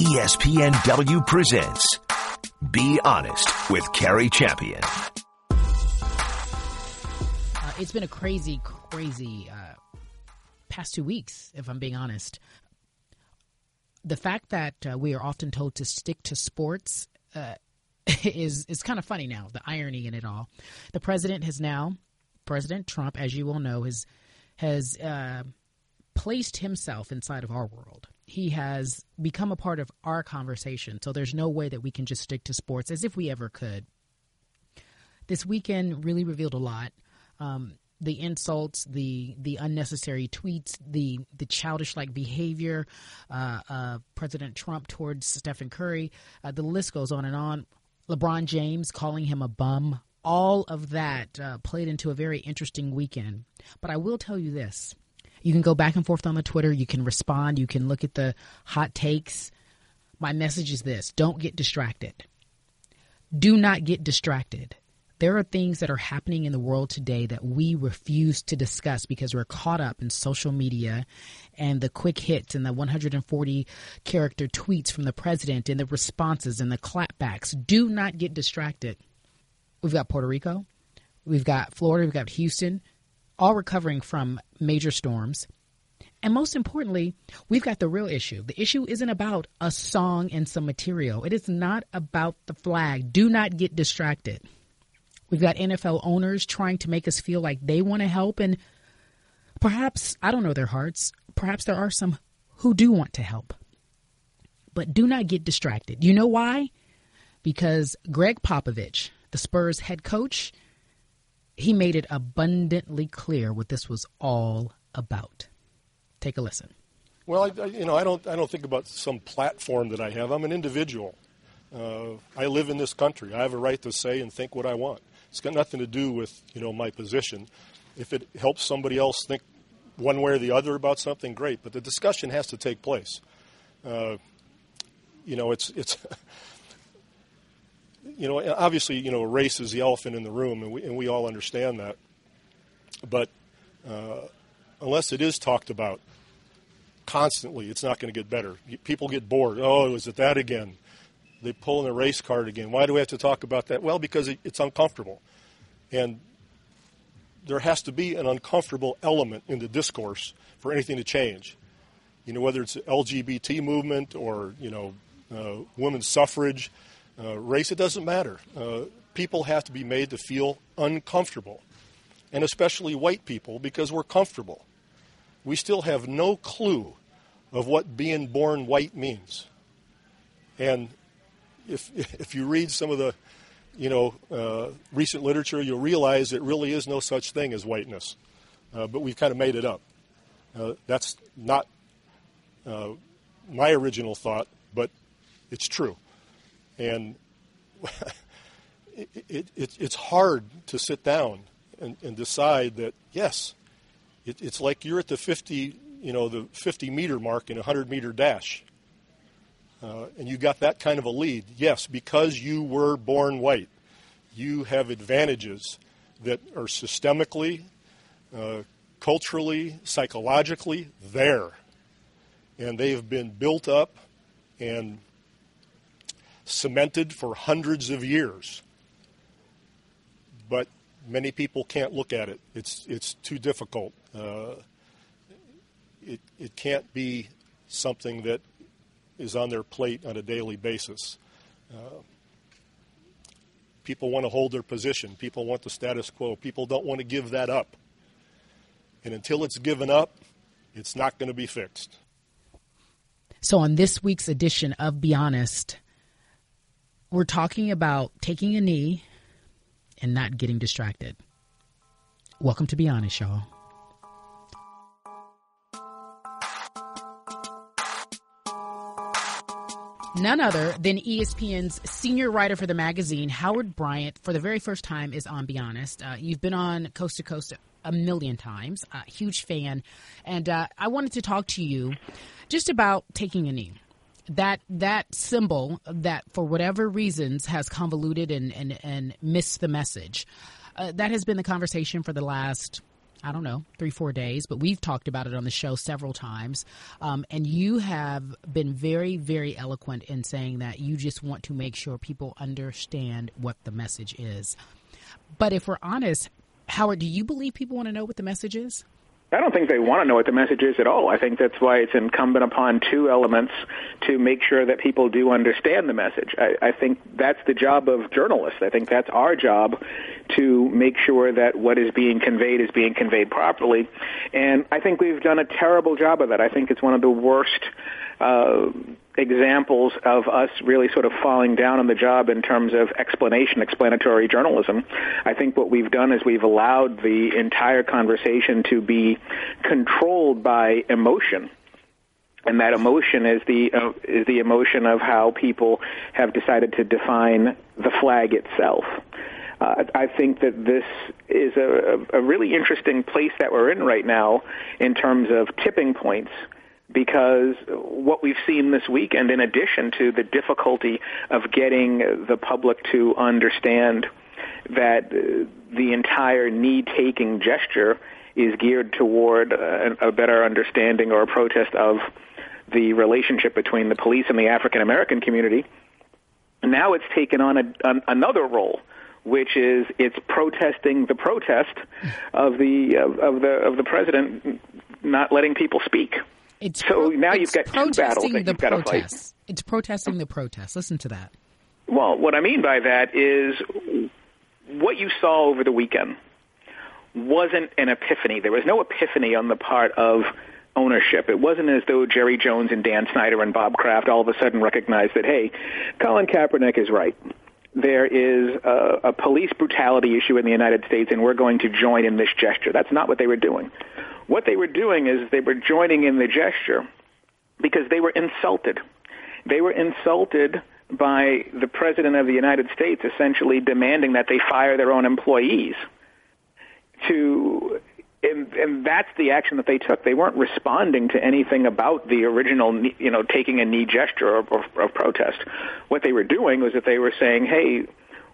ESPNW presents Be Honest with Cari Champion. Uh, it's been a crazy, crazy uh, past two weeks, if I'm being honest. The fact that uh, we are often told to stick to sports uh, is is kind of funny now. The irony in it all. The president has now, President Trump, as you all know, has has uh, placed himself inside of our world he has become a part of our conversation. So there's no way that we can just stick to sports as if we ever could. This weekend really revealed a lot. Um, the insults, the the unnecessary tweets, the the childish like behavior, uh, President Trump towards Stephen Curry, uh, the list goes on and on. LeBron James calling him a bum, all of that uh, played into a very interesting weekend. But I will tell you this: you can go back and forth on the Twitter. You can respond. You can look at the hot takes. My message is this don't get distracted. Do not get distracted. There are things that are happening in the world today that we refuse to discuss because we're caught up in social media and the quick hits and the 140 character tweets from the president and the responses and the clapbacks. Do not get distracted. We've got Puerto Rico, we've got Florida, we've got Houston, all recovering from major storms. And most importantly, we've got the real issue. The issue isn't about a song and some material. It is not about the flag. Do not get distracted. We've got NFL owners trying to make us feel like they want to help. And perhaps, I don't know their hearts, perhaps there are some who do want to help. But do not get distracted. You know why? Because Gregg Popovich, the Spurs head coach, he made it abundantly clear what this was all about. Take a listen. Well, I, you know, I don't, I don't think about some platform that I have. I'm an individual. Uh, I live in this country. I have a right to say and think what I want. It's got nothing to do with, you know, my position. If it helps somebody else think one way or the other about something, great. But the discussion has to take place. Uh, you know, it's it's you know, obviously, you know, race is the elephant in the room, and we, and we all understand that. But uh, unless it is talked about constantly, it's not going to get better. People get bored. Oh, is it that again? They pull in the race card again. Why do we have to talk about that? Well, because it, it's uncomfortable. And there has to be an uncomfortable element in the discourse for anything to change. You know, whether it's the LGBT movement or, you know, uh, women's suffrage, uh, race, it doesn't matter. Uh, people have to be made to feel uncomfortable, and especially white people because we're comfortable. We still have no clue of what being born white means. And if, if you read some of the you know, uh, recent literature, you'll realize it really is no such thing as whiteness. Uh, but we've kind of made it up. Uh, that's not uh, my original thought, but it's true. And it, it, it, it's hard to sit down and, and decide that, yes, it's like you're at the 50, you know, the 50 meter mark in a 100 meter dash. Uh, and you got that kind of a lead. Yes, because you were born white, you have advantages that are systemically, uh, culturally, psychologically there. And they have been built up and cemented for hundreds of years. But many people can't look at it. It's, it's too difficult. Uh, it, it can't be something that is on their plate on a daily basis. Uh, people want to hold their position. People want the status quo. People don't want to give that up. And until it's given up, it's not going to be fixed. So, on this week's edition of Be Honest, we're talking about taking a knee and not getting distracted. Welcome to Be Honest, y'all. None other than ESPN's senior writer for the magazine, Howard Bryant, for the very first time is on Be Honest. Uh, you've been on Coast to Coast a million times, uh, huge fan. And uh, I wanted to talk to you just about taking a knee that that symbol that for whatever reasons has convoluted and and, and missed the message. Uh, that has been the conversation for the last I don't know, three, four days, but we've talked about it on the show several times. Um, and you have been very, very eloquent in saying that you just want to make sure people understand what the message is. But if we're honest, Howard, do you believe people want to know what the message is? I don't think they want to know what the message is at all. I think that's why it's incumbent upon two elements to make sure that people do understand the message. I, I think that's the job of journalists. I think that's our job to make sure that what is being conveyed is being conveyed properly. And I think we've done a terrible job of that. I think it's one of the worst uh, examples of us really sort of falling down on the job in terms of explanation, explanatory journalism. I think what we've done is we've allowed the entire conversation to be controlled by emotion. And that emotion is the uh, is the emotion of how people have decided to define the flag itself. Uh, I think that this is a, a really interesting place that we're in right now in terms of tipping points because what we've seen this week, and in addition to the difficulty of getting the public to understand that uh, the entire knee-taking gesture is geared toward uh, a better understanding or a protest of the relationship between the police and the African American community. Now it's taken on a, an, another role, which is it's protesting the protest of the of, of the of the president not letting people speak. It's so pro- now you've got two battles protesting that the you've got to fight. protests. It's protesting the protests. Listen to that. Well, what I mean by that is what you saw over the weekend wasn't an epiphany. There was no epiphany on the part of ownership. It wasn't as though Jerry Jones and Dan Snyder and Bob Kraft all of a sudden recognized that, hey, Colin Kaepernick is right. There is a, a police brutality issue in the United States, and we're going to join in this gesture. That's not what they were doing. What they were doing is they were joining in the gesture because they were insulted. They were insulted by the President of the United States essentially demanding that they fire their own employees. To and, and that's the action that they took. They weren't responding to anything about the original, you know, taking a knee gesture of, of, of protest. What they were doing was that they were saying, "Hey,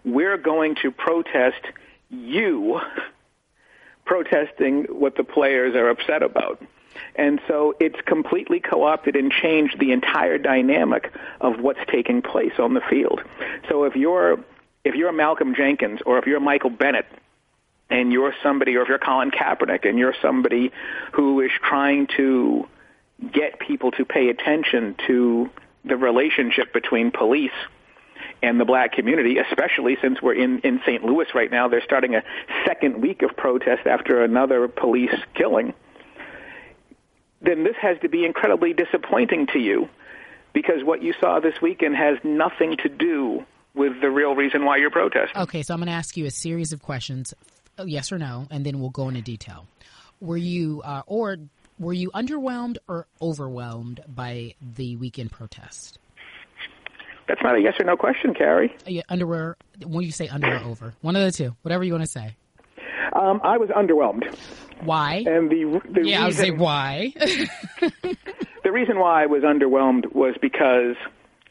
we're going to protest you protesting what the players are upset about." And so it's completely co-opted and changed the entire dynamic of what's taking place on the field. So if you're if you're Malcolm Jenkins or if you're Michael Bennett and you're somebody or if you're Colin Kaepernick and you're somebody who is trying to get people to pay attention to the relationship between police and the black community, especially since we're in, in St. Louis right now. They're starting a second week of protest after another police killing then this has to be incredibly disappointing to you because what you saw this weekend has nothing to do with the real reason why you're protesting. Okay, so I'm going to ask you a series of questions, uh, yes or no, and then we'll go into detail. Were you, uh, or were you underwhelmed or overwhelmed by the weekend protest? That's not a yes or no question, Cari. Uh, yeah, under when you say underwear, or over, one of the two, whatever you want to say. Um, I was underwhelmed. Why? And the, the yeah, reason, I would say why. the reason why I was underwhelmed was because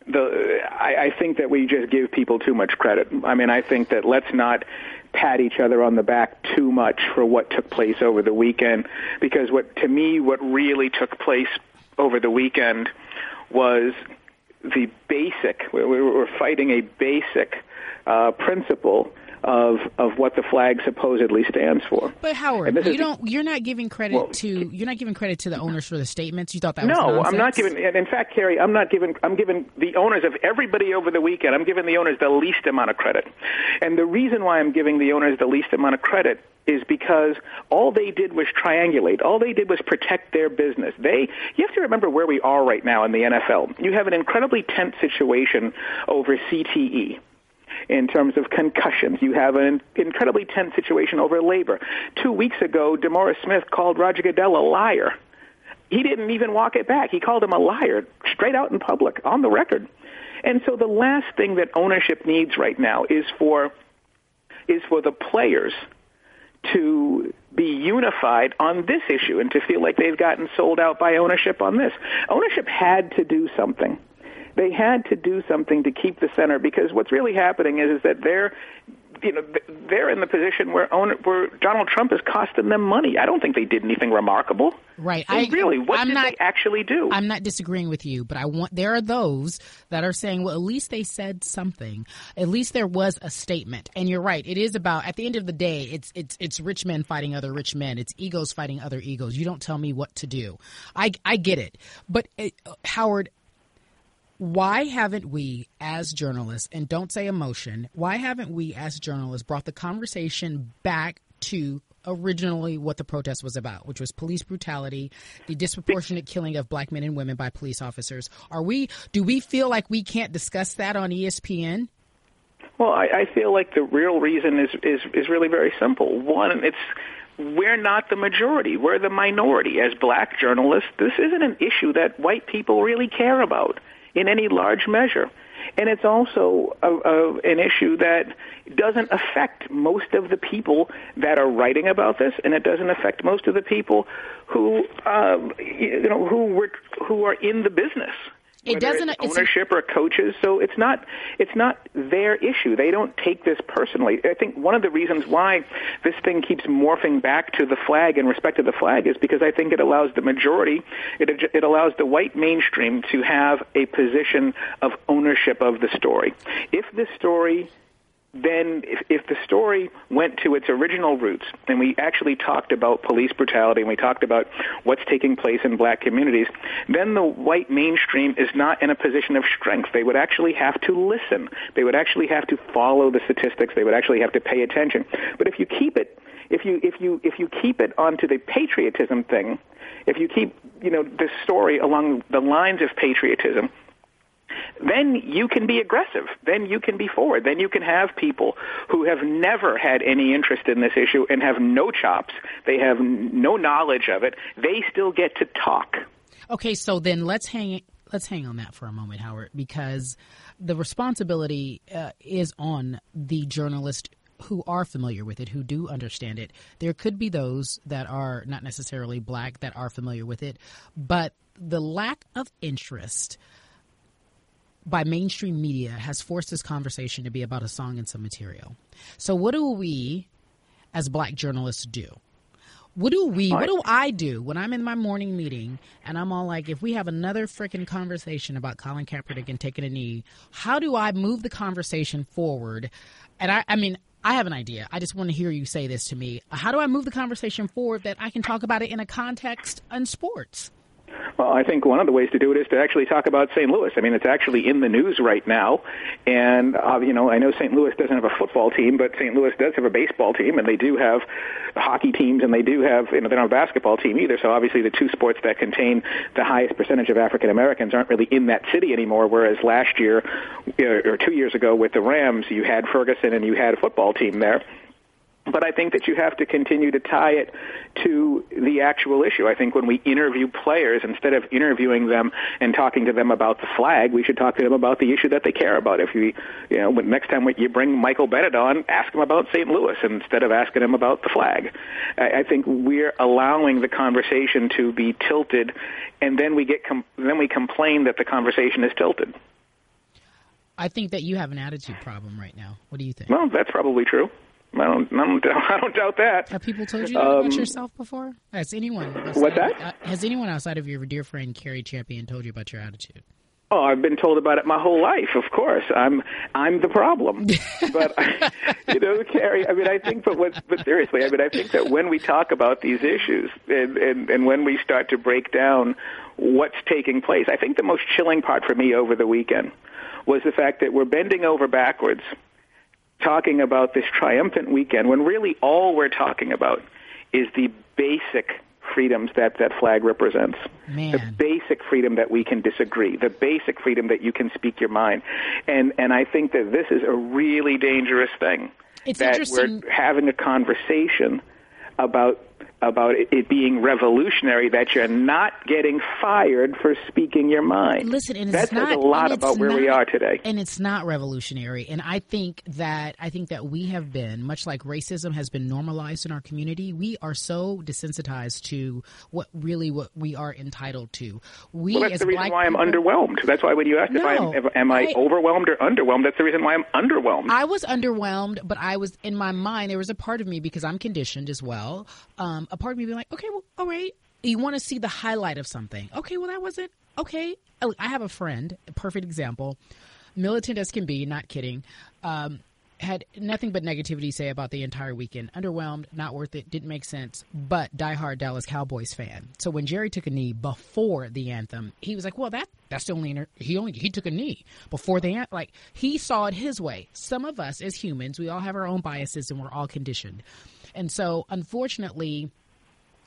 the I, I think that we just give people too much credit. I mean, I think that let's not pat each other on the back too much for what took place over the weekend because what to me what really took place over the weekend was the basic We're fighting a basic uh, principle of of what the flag supposedly stands for. But Howard, you don't you're not giving credit well, to you're not giving credit to the owners for the statements. You thought that was no, I'm not giving. And in fact, Cari, I'm not giving. I'm giving the owners of everybody over the weekend. I'm giving the owners the least amount of credit. And the reason why I'm giving the owners the least amount of credit is because all they did was triangulate. All they did was protect their business. They, you have to remember where we are right now in the NFL. You have an incredibly tense situation over CTE in terms of concussions. You have an incredibly tense situation over labor. Two weeks ago, DeMaurice Smith called Roger Goodell a liar. He didn't even walk it back. He called him a liar straight out in public, on the record. And so the last thing that ownership needs right now is for is for the players to be unified on this issue and to feel like they've gotten sold out by ownership on this. Ownership had to do something they had to do something to keep the center because what's really happening is, is that they're you know, they're in the position where owner, where Donald Trump is costing them money. I don't think they did anything remarkable. Right. I really. What I'm did not, they actually do? I'm not disagreeing with you, but I want there are those that are saying, well, at least they said something. At least there was a statement. And you're right. It is about at the end of the day, it's it's it's rich men fighting other rich men. It's egos fighting other egos. You don't tell me what to do. I I get it, but uh, Howard why haven't we as journalists and don't say emotion why haven't we as journalists brought the conversation back to originally what the protest was about which was police brutality the disproportionate killing of black men and women by police officers are we do we feel like we can't discuss that on espn well i, I feel like the real reason is, is is really very simple one it's we're not the majority. We're the minority. As black journalists, this isn't an issue that white people really care about in any large measure. And it's also a, a, an issue that doesn't affect most of the people that are writing about this, and it doesn't affect most of the people who, uh, you know, who were, who are in the business. It doesn't it's ownership or coaches. So it's not it's not their issue. They don't take this personally. I think one of the reasons why this thing keeps morphing back to the flag in respect to the flag is because I think it allows the majority, it it allows the white mainstream to have a position of ownership of the story. If this story then if, if the story went to its original roots and we actually talked about police brutality and we talked about what's taking place in black communities, then the white mainstream is not in a position of strength. They would actually have to listen. They would actually have to follow the statistics. They would actually have to pay attention. But if you keep it, if you if you if you keep it onto the patriotism thing, if you keep you know the story along the lines of patriotism, then you can be aggressive. Then you can be forward. Then you can have people who have never had any interest in this issue and have no chops. They have no knowledge of it. They still get to talk. Okay, so then let's hang let's hang on that for a moment, Howard, because the responsibility uh, is on the journalist who are familiar with it, who do understand it. There could be those that are not necessarily black that are familiar with it, but the lack of interest by mainstream media has forced this conversation to be about a song and some material. So, what do we as black journalists do? What do we, what do I do when I'm in my morning meeting and I'm all like, if we have another freaking conversation about Colin Kaepernick and taking a knee, how do I move the conversation forward? And I, I mean, I have an idea. I just want to hear you say this to me. How do I move the conversation forward that I can talk about it in a context in sports? Well, I think one of the ways to do it is to actually talk about St. Louis. I mean, it's actually in the news right now, and uh, you know, I know St. Louis doesn't have a football team, but St. Louis does have a baseball team, and they do have hockey teams, and they do have you know they don't have a basketball team either. So obviously, the two sports that contain the highest percentage of African Americans aren't really in that city anymore. Whereas last year or two years ago with the Rams, you had Ferguson and you had a football team there but I think that you have to continue to tie it to the actual issue. I think when we interview players, instead of interviewing them and talking to them about the flag, we should talk to them about the issue that they care about. If you, you know, next time you bring Michael Bennett on, ask him about St. Louis instead of asking him about the flag. I think we're allowing the conversation to be tilted, and then we get com- then we complain that the conversation is tilted. I think that you have an attitude problem right now. What do you think? Well, that's probably true. I don't, I don't, I don't doubt that. Have people told you that um, about yourself before? Has anyone? What's that? Uh, has anyone outside of your dear friend Cari Champion told you about your attitude? Oh, I've been told about it my whole life. Of course, I'm I'm the problem. but you know, Cari. I mean, I think, but what, but seriously, I mean, I think that when we talk about these issues and, and and when we start to break down what's taking place, I think the most chilling part for me over the weekend was the fact that we're bending over backwards talking about this triumphant weekend when really all we're talking about is the basic freedoms that that flag represents. Man. The basic freedom that we can disagree, the basic freedom that you can speak your mind. And and I think that this is a really dangerous thing. It's that interesting. we're having a conversation about about it, being revolutionary that you're not getting fired for speaking your mind. Listen, and that it's says not a lot about where we are today. and it's not revolutionary. And I think that I think that we have been much like racism has been normalized in our community. We are so desensitized to what really what we are entitled to. We Well, that's as the reason why I'm people- underwhelmed. That's why when you asked if I'm, if, am I, I- overwhelmed or underwhelmed, that's the reason why I'm underwhelmed. I was underwhelmed, but I was in my mind. There was a part of me because I'm conditioned as well. Um, a part of me being like, okay, well, all right. You want to see the highlight of something. Okay, well, that wasn't okay. Oh, I have a friend, a perfect example, militant as can be. Not kidding. Um, had nothing but negativity to say about the entire weekend. Underwhelmed, not worth it, didn't make sense. But diehard Dallas Cowboys fan. So when Jerry took a knee before the anthem, he was like, "Well, that that's the only inter- he only he took a knee before the. Like he saw it his way. Some of us as humans, we all have our own biases and we're all conditioned. And so, unfortunately,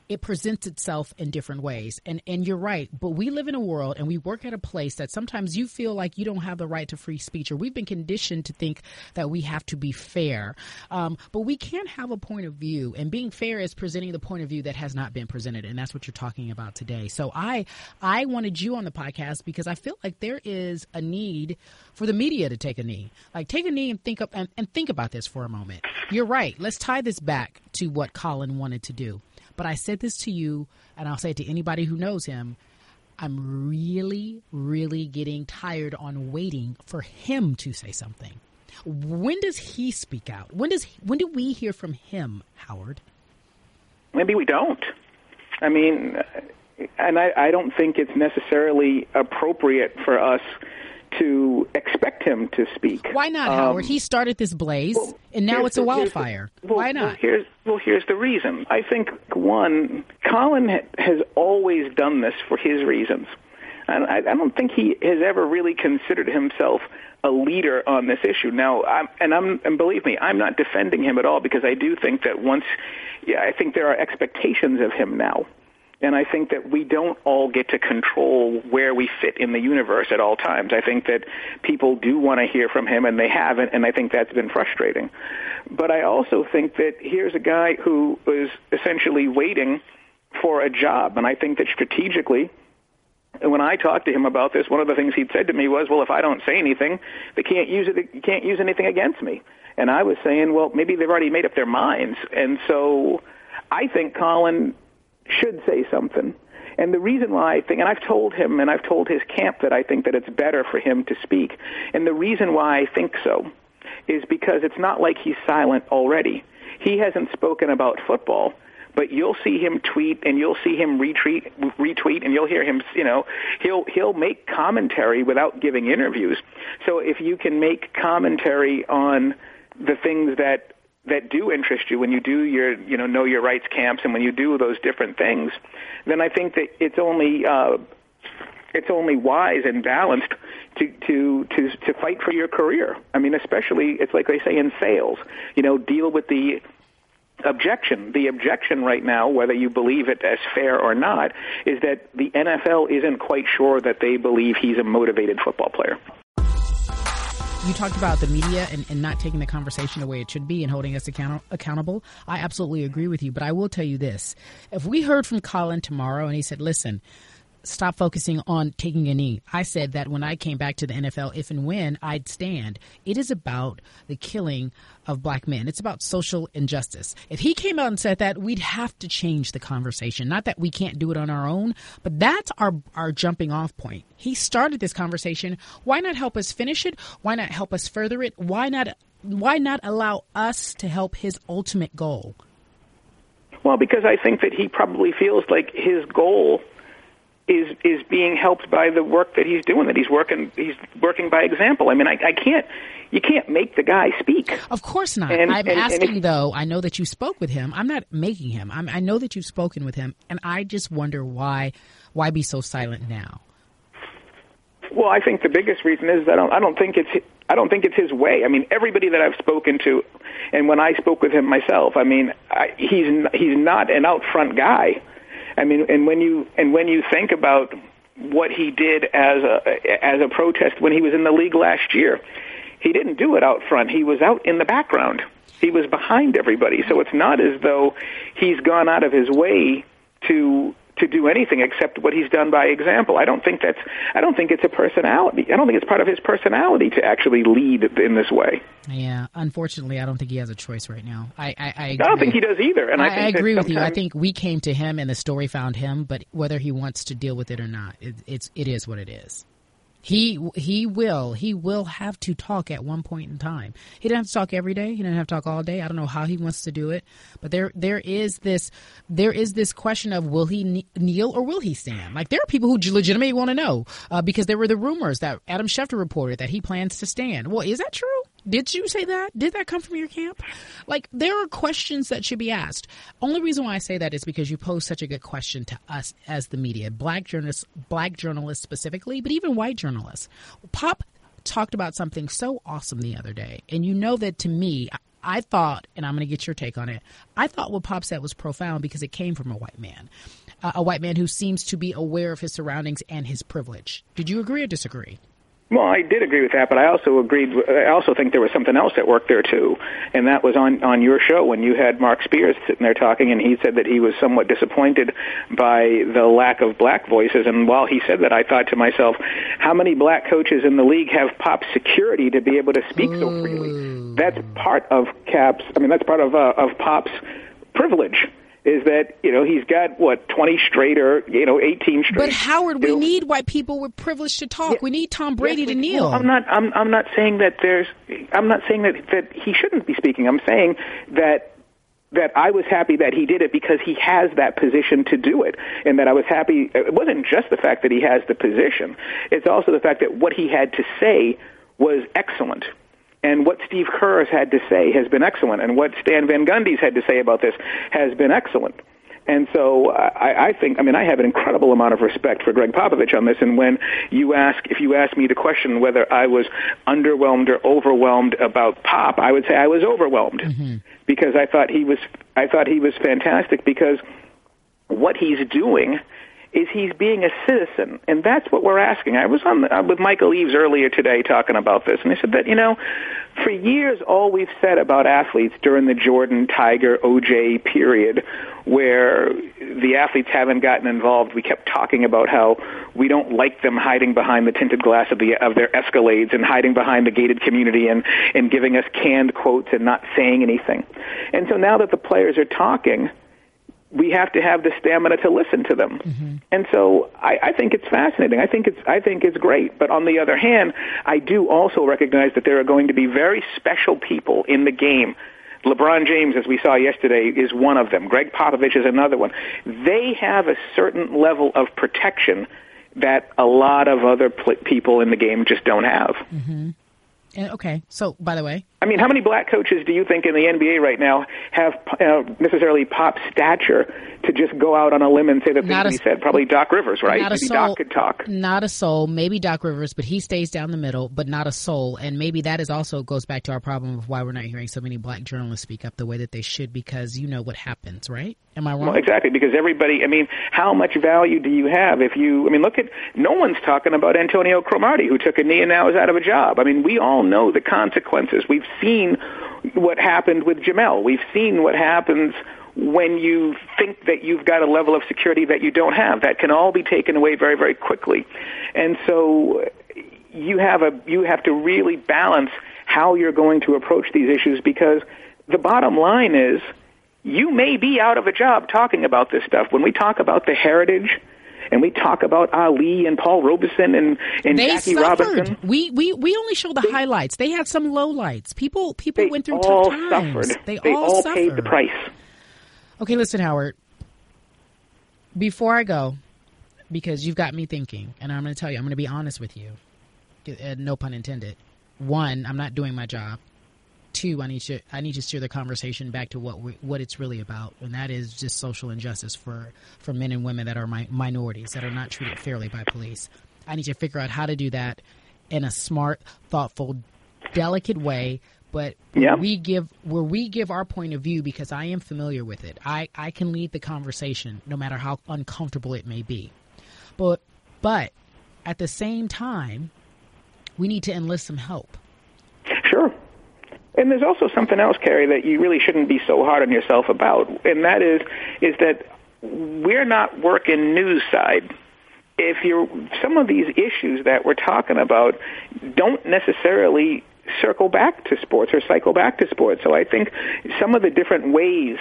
it presents itself in different ways. And and you're right, but we live in a world and we work at a place that sometimes you feel like you don't have the right to free speech, or we've been conditioned to think that we have to be fair. Um, but we can't have a point of view, and being fair is presenting the point of view that has not been presented, and that's what you're talking about today. So I I wanted you on the podcast because I feel like there is a need for the media to take a knee, like take a knee and think up and, and think about this for a moment. You're right. Let's tie this back to what Colin wanted to do. But I said this to you, and I'll say it to anybody who knows him. I'm really, really getting tired on waiting for him to say something. When does he speak out? When does when do we hear from him, Howard? Maybe we don't. I mean, and I, I don't think it's necessarily appropriate for us to expect him to speak. Why not, Um, Howard? He started this blaze, and now it's a the- the- wildfire. well, Why Well not? here's well, here's the reason. I think one, Colin ha- has always done this for his reasons. And I, I don't think he has ever really considered himself a leader on this issue. Now, I'm, and I'm, and believe me, I'm not defending him at all because I do think that once, yeah, I think there are expectations of him now. And I think that we don't all get to control where we fit in the universe at all times. I think that people do want to hear from him, and they haven't, and I think that's been frustrating. But I also think that here's a guy who was essentially waiting for a job, and I think that strategically, when I talked to him about this, one of the things he'd said to me was, "Well, if I don't say anything, they can't use it. You can't use anything against me." And I was saying, "Well, maybe they've already made up their minds." And so, I think Colin should say something. And the reason why I think, and I've told him, and I've told his camp that I think that it's better for him to speak. And the reason why I think so is because it's not like he's silent already. He hasn't spoken about football but you'll see him tweet and you'll see him retweet retweet and you'll hear him you know he'll he'll make commentary without giving interviews so if you can make commentary on the things that that do interest you when you do your you know know your rights camps and when you do those different things then i think that it's only uh it's only wise and balanced to, to to to fight for your career. I mean, especially it's like they say in sales. You know, deal with the objection. The objection right now, whether you believe it as fair or not, is that the NFL isn't quite sure that they believe he's a motivated football player. You talked about the media and, and not taking the conversation the way it should be and holding us account- accountable. I absolutely agree with you, but I will tell you this. If we heard from Colin tomorrow and he said, listen, stop focusing on taking a knee. I said that when I came back to the NFL, if and when I'd stand, it is about the killing of black men. It's about social injustice. If he came out and said that, we'd have to change the conversation. Not that we can't do it on our own, but that's our, our jumping off point. He started this conversation. Why not help us finish it? Why not help us further it? Why not, why not allow us to help his ultimate goal? Well, because I think that he probably feels like his goal is is being helped by the work that he's doing. That he's working he's working by example. I mean, I, I can't you can't make the guy speak. Of course not. And- I'm and- and asking if- though. I know that you spoke with him. I'm not making him. I'm, I know that you've spoken with him, and I just wonder why why be so silent now? Well, I think the biggest reason is that I don't, I don't think it's I don't think it's his way. I mean, everybody that I've spoken to, and when I spoke with him myself, I mean, I, he's he's not an out front guy. I mean, and when you and when you think about what he did as a as a protest when he was in the league last year, he didn't do it out front. He was out in the background. He was behind everybody. So it's not as though he's gone out of his way to to do anything except what he's done by example. I don't think that's I don't think it's a personality. I don't think it's part of his personality to actually lead in this way. Yeah, unfortunately, I don't think he has a choice right now. I I, I, I don't think he does either. And I, I, I agree with you. I think we came to him and the story found him, but whether he wants to deal with it or not, it, it's it is what it is. He he will he will have to talk at one point in time. He doesn't have to talk every day. He doesn't have to talk all day. I don't know how he wants to do it, but there there is this there is this question of will he kneel or will he stand? Like there are people who legitimately want to know uh, because there were the rumors that Adam Schefter reported that he plans to stand. Well, is that true? Did you say that? Did that come from your camp? Like, there are questions that should be asked. Only reason why I say that is because you pose such a good question to us as the media, black journalists, black journalists specifically, but even white journalists. Pop talked about something so awesome the other day, and you know that to me, I thought, and I'm going to get your take on it. I thought what Pop said was profound because it came from a white man, uh, a white man who seems to be aware of his surroundings and his privilege. Did you agree or disagree? Well, I did agree with that, but I also agreed. I also think there was something else at work there too, and that was on on your show when you had Marc Spears sitting there talking, and he said that he was somewhat disappointed by the lack of black voices. And while he said that, I thought to myself, how many black coaches in the league have pop security to be able to speak so freely? That's part of Cap's. I mean, that's part of uh, of Pop's privilege is that you know he's got what twenty straight or you know eighteen straight. But Howard, we need white people with privilege to talk. Yeah, we need Tom Brady yes, to kneel. Well, I'm not. I'm. I'm not saying that there's. I'm not saying that that he shouldn't be speaking. I'm saying that that I was happy that he did it because he has that position to do it, and that I was happy. It wasn't just the fact that he has the position; it's also the fact that what he had to say was excellent. And what Steve Kerr has had to say has been excellent, and what Stan Van Gundy's had to say about this has been excellent. And so I, I think, I mean, I have an incredible amount of respect for Gregg Popovich on this. And when you ask, if you ask me the question whether I was underwhelmed or overwhelmed about Pop, I would say I was overwhelmed mm-hmm. because I thought he was, I thought he was fantastic because what he's doing is he's being a citizen, and that's what we're asking. I was on the, uh, with Michael Eaves earlier today talking about this, and he said that you know, for years, all we've said about athletes during the Jordan, Tiger, OJ period, where the athletes haven't gotten involved, we kept talking about how we don't like them hiding behind the tinted glass of the of their Escalades and hiding behind the gated community and and giving us canned quotes and not saying anything. And so now that the players are talking we have to have the stamina to listen to them. Mm-hmm. And so I, I think it's fascinating. I think it's I think it's great. But on the other hand, I do also recognize that there are going to be very special people in the game. LeBron James, as we saw yesterday, is one of them. Gregg Popovich is another one. They have a certain level of protection that a lot of other pl- people in the game just don't have. Mm-hmm. Okay, so by the way, I mean, how many black coaches do you think in the NBA right now have uh, necessarily pop stature to just go out on a limb and say the things he said? Probably Doc Rivers, right? Not maybe a soul, Doc could talk. Not a soul. Maybe Doc Rivers, but he stays down the middle, but not a soul. And maybe that is also goes back to our problem of why we're not hearing so many black journalists speak up the way that they should, because you know what happens, right? Am I wrong? Well, exactly, because everybody. I mean, how much value do you have if you? I mean, look at no one's talking about Antonio Cromartie, who took a knee and now is out of a job. I mean, we all know the consequences. We've seen what happened with Jemele. We've seen what happens when you think that you've got a level of security that you don't have. That can all be taken away very, very quickly. And so you have a you have to really balance how you're going to approach these issues because the bottom line is you may be out of a job talking about this stuff. When we talk about the heritage and we talk about Ali and Paul Robeson and, and they Jackie suffered. Robinson. We, we we only show the they, highlights. They had some lowlights. People people went through all tough times. Suffered. They, they all, all suffered. paid the price. Okay, listen, Howard. Before I go, because you've got me thinking, and I'm going to tell you, I'm going to be honest with you. Uh, no pun intended. One, I'm not doing my job two, I need to I need to steer the conversation back to what we, what it's really about, and that is just social injustice for for men and women that are mi- minorities that are not treated fairly by police. I need to figure out how to do that in a smart, thoughtful, delicate way. But yeah. we give where we give our point of view because I am familiar with it. I, I can lead the conversation no matter how uncomfortable it may be. But but at the same time, we need to enlist some help And there's also something else, Cari, that you really shouldn't be so hard on yourself about, and that is is that we're not working news side. If you're some of these issues that we're talking about don't necessarily circle back to sports or cycle back to sports. So I think some of the different ways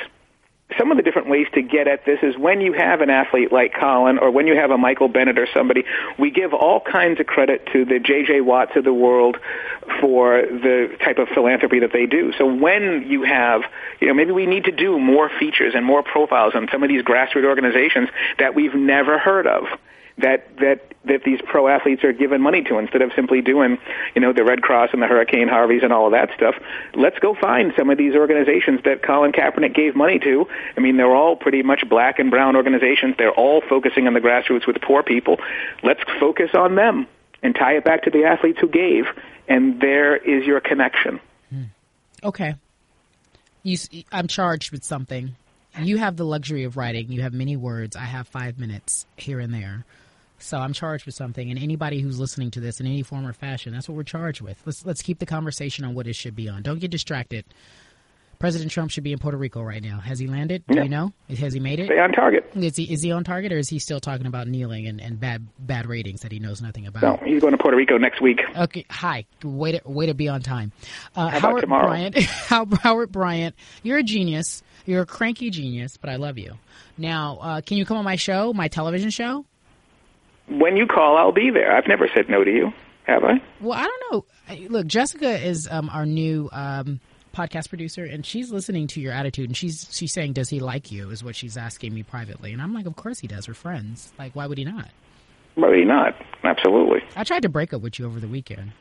some of the different ways to get at this is when you have an athlete like Colin or when you have a Michael Bennett or somebody, we give all kinds of credit to the J.J. Watts of the world for the type of philanthropy that they do. So when you have, you know, maybe we need to do more features and more profiles on some of these grassroots organizations that we've never heard of that that that these pro athletes are given money to instead of simply doing, you know, the Red Cross and the Hurricane Harveys and all of that stuff. Let's go find some of these organizations that Colin Kaepernick gave money to. I mean, they're all pretty much black and brown organizations. They're all focusing on the grassroots with poor people. Let's focus on them and tie it back to the athletes who gave, and there is your connection. Hmm. Okay. You, I'm charged with something. You have the luxury of writing. You have many words. I have five minutes here and there. So I'm charged with something, and anybody who's listening to this in any form or fashion, that's what we're charged with. Let's let's keep the conversation on what it should be on. Don't get distracted. President Trump should be in Puerto Rico right now. Has he landed? Do you know? Has he made it? Stay on target. Is he is he on target, or is he still talking about kneeling and, and bad bad ratings that he knows nothing about? No, he's going to Puerto Rico next week. Okay, hi. Way to way to be on time. Uh, How Howard tomorrow? Bryant, Howard Bryant, you're a genius. You're a cranky genius, but I love you. Now, uh, can you come on my show, my television show? When you call, I'll be there. I've never said no to you, have I? Well, I don't know. Look, Jessica is um, our new um, podcast producer, and she's listening to your attitude, and she's she's saying, "Does he like you?" Is what she's asking me privately, and I'm like, "Of course he does. We're friends. Like, why would he not?" Why would he not? Absolutely. I tried to break up with you over the weekend.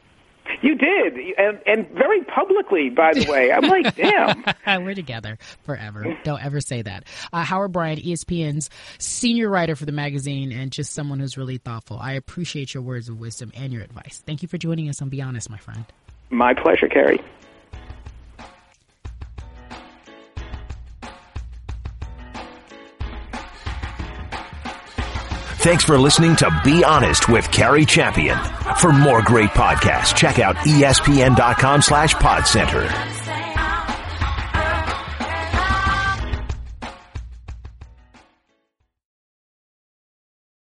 You did, and and very publicly, by the way. I'm like, damn. We're together forever. Don't ever say that. Uh, Howard Bryant, ESPN's senior writer for the magazine, and just someone who's really thoughtful. I appreciate your words of wisdom and your advice. Thank you for joining us on Be Honest, my friend. My pleasure, Cari. Thanks for listening to Be Honest with Cari Champion. For more great podcasts, check out espn.com slash podcenter.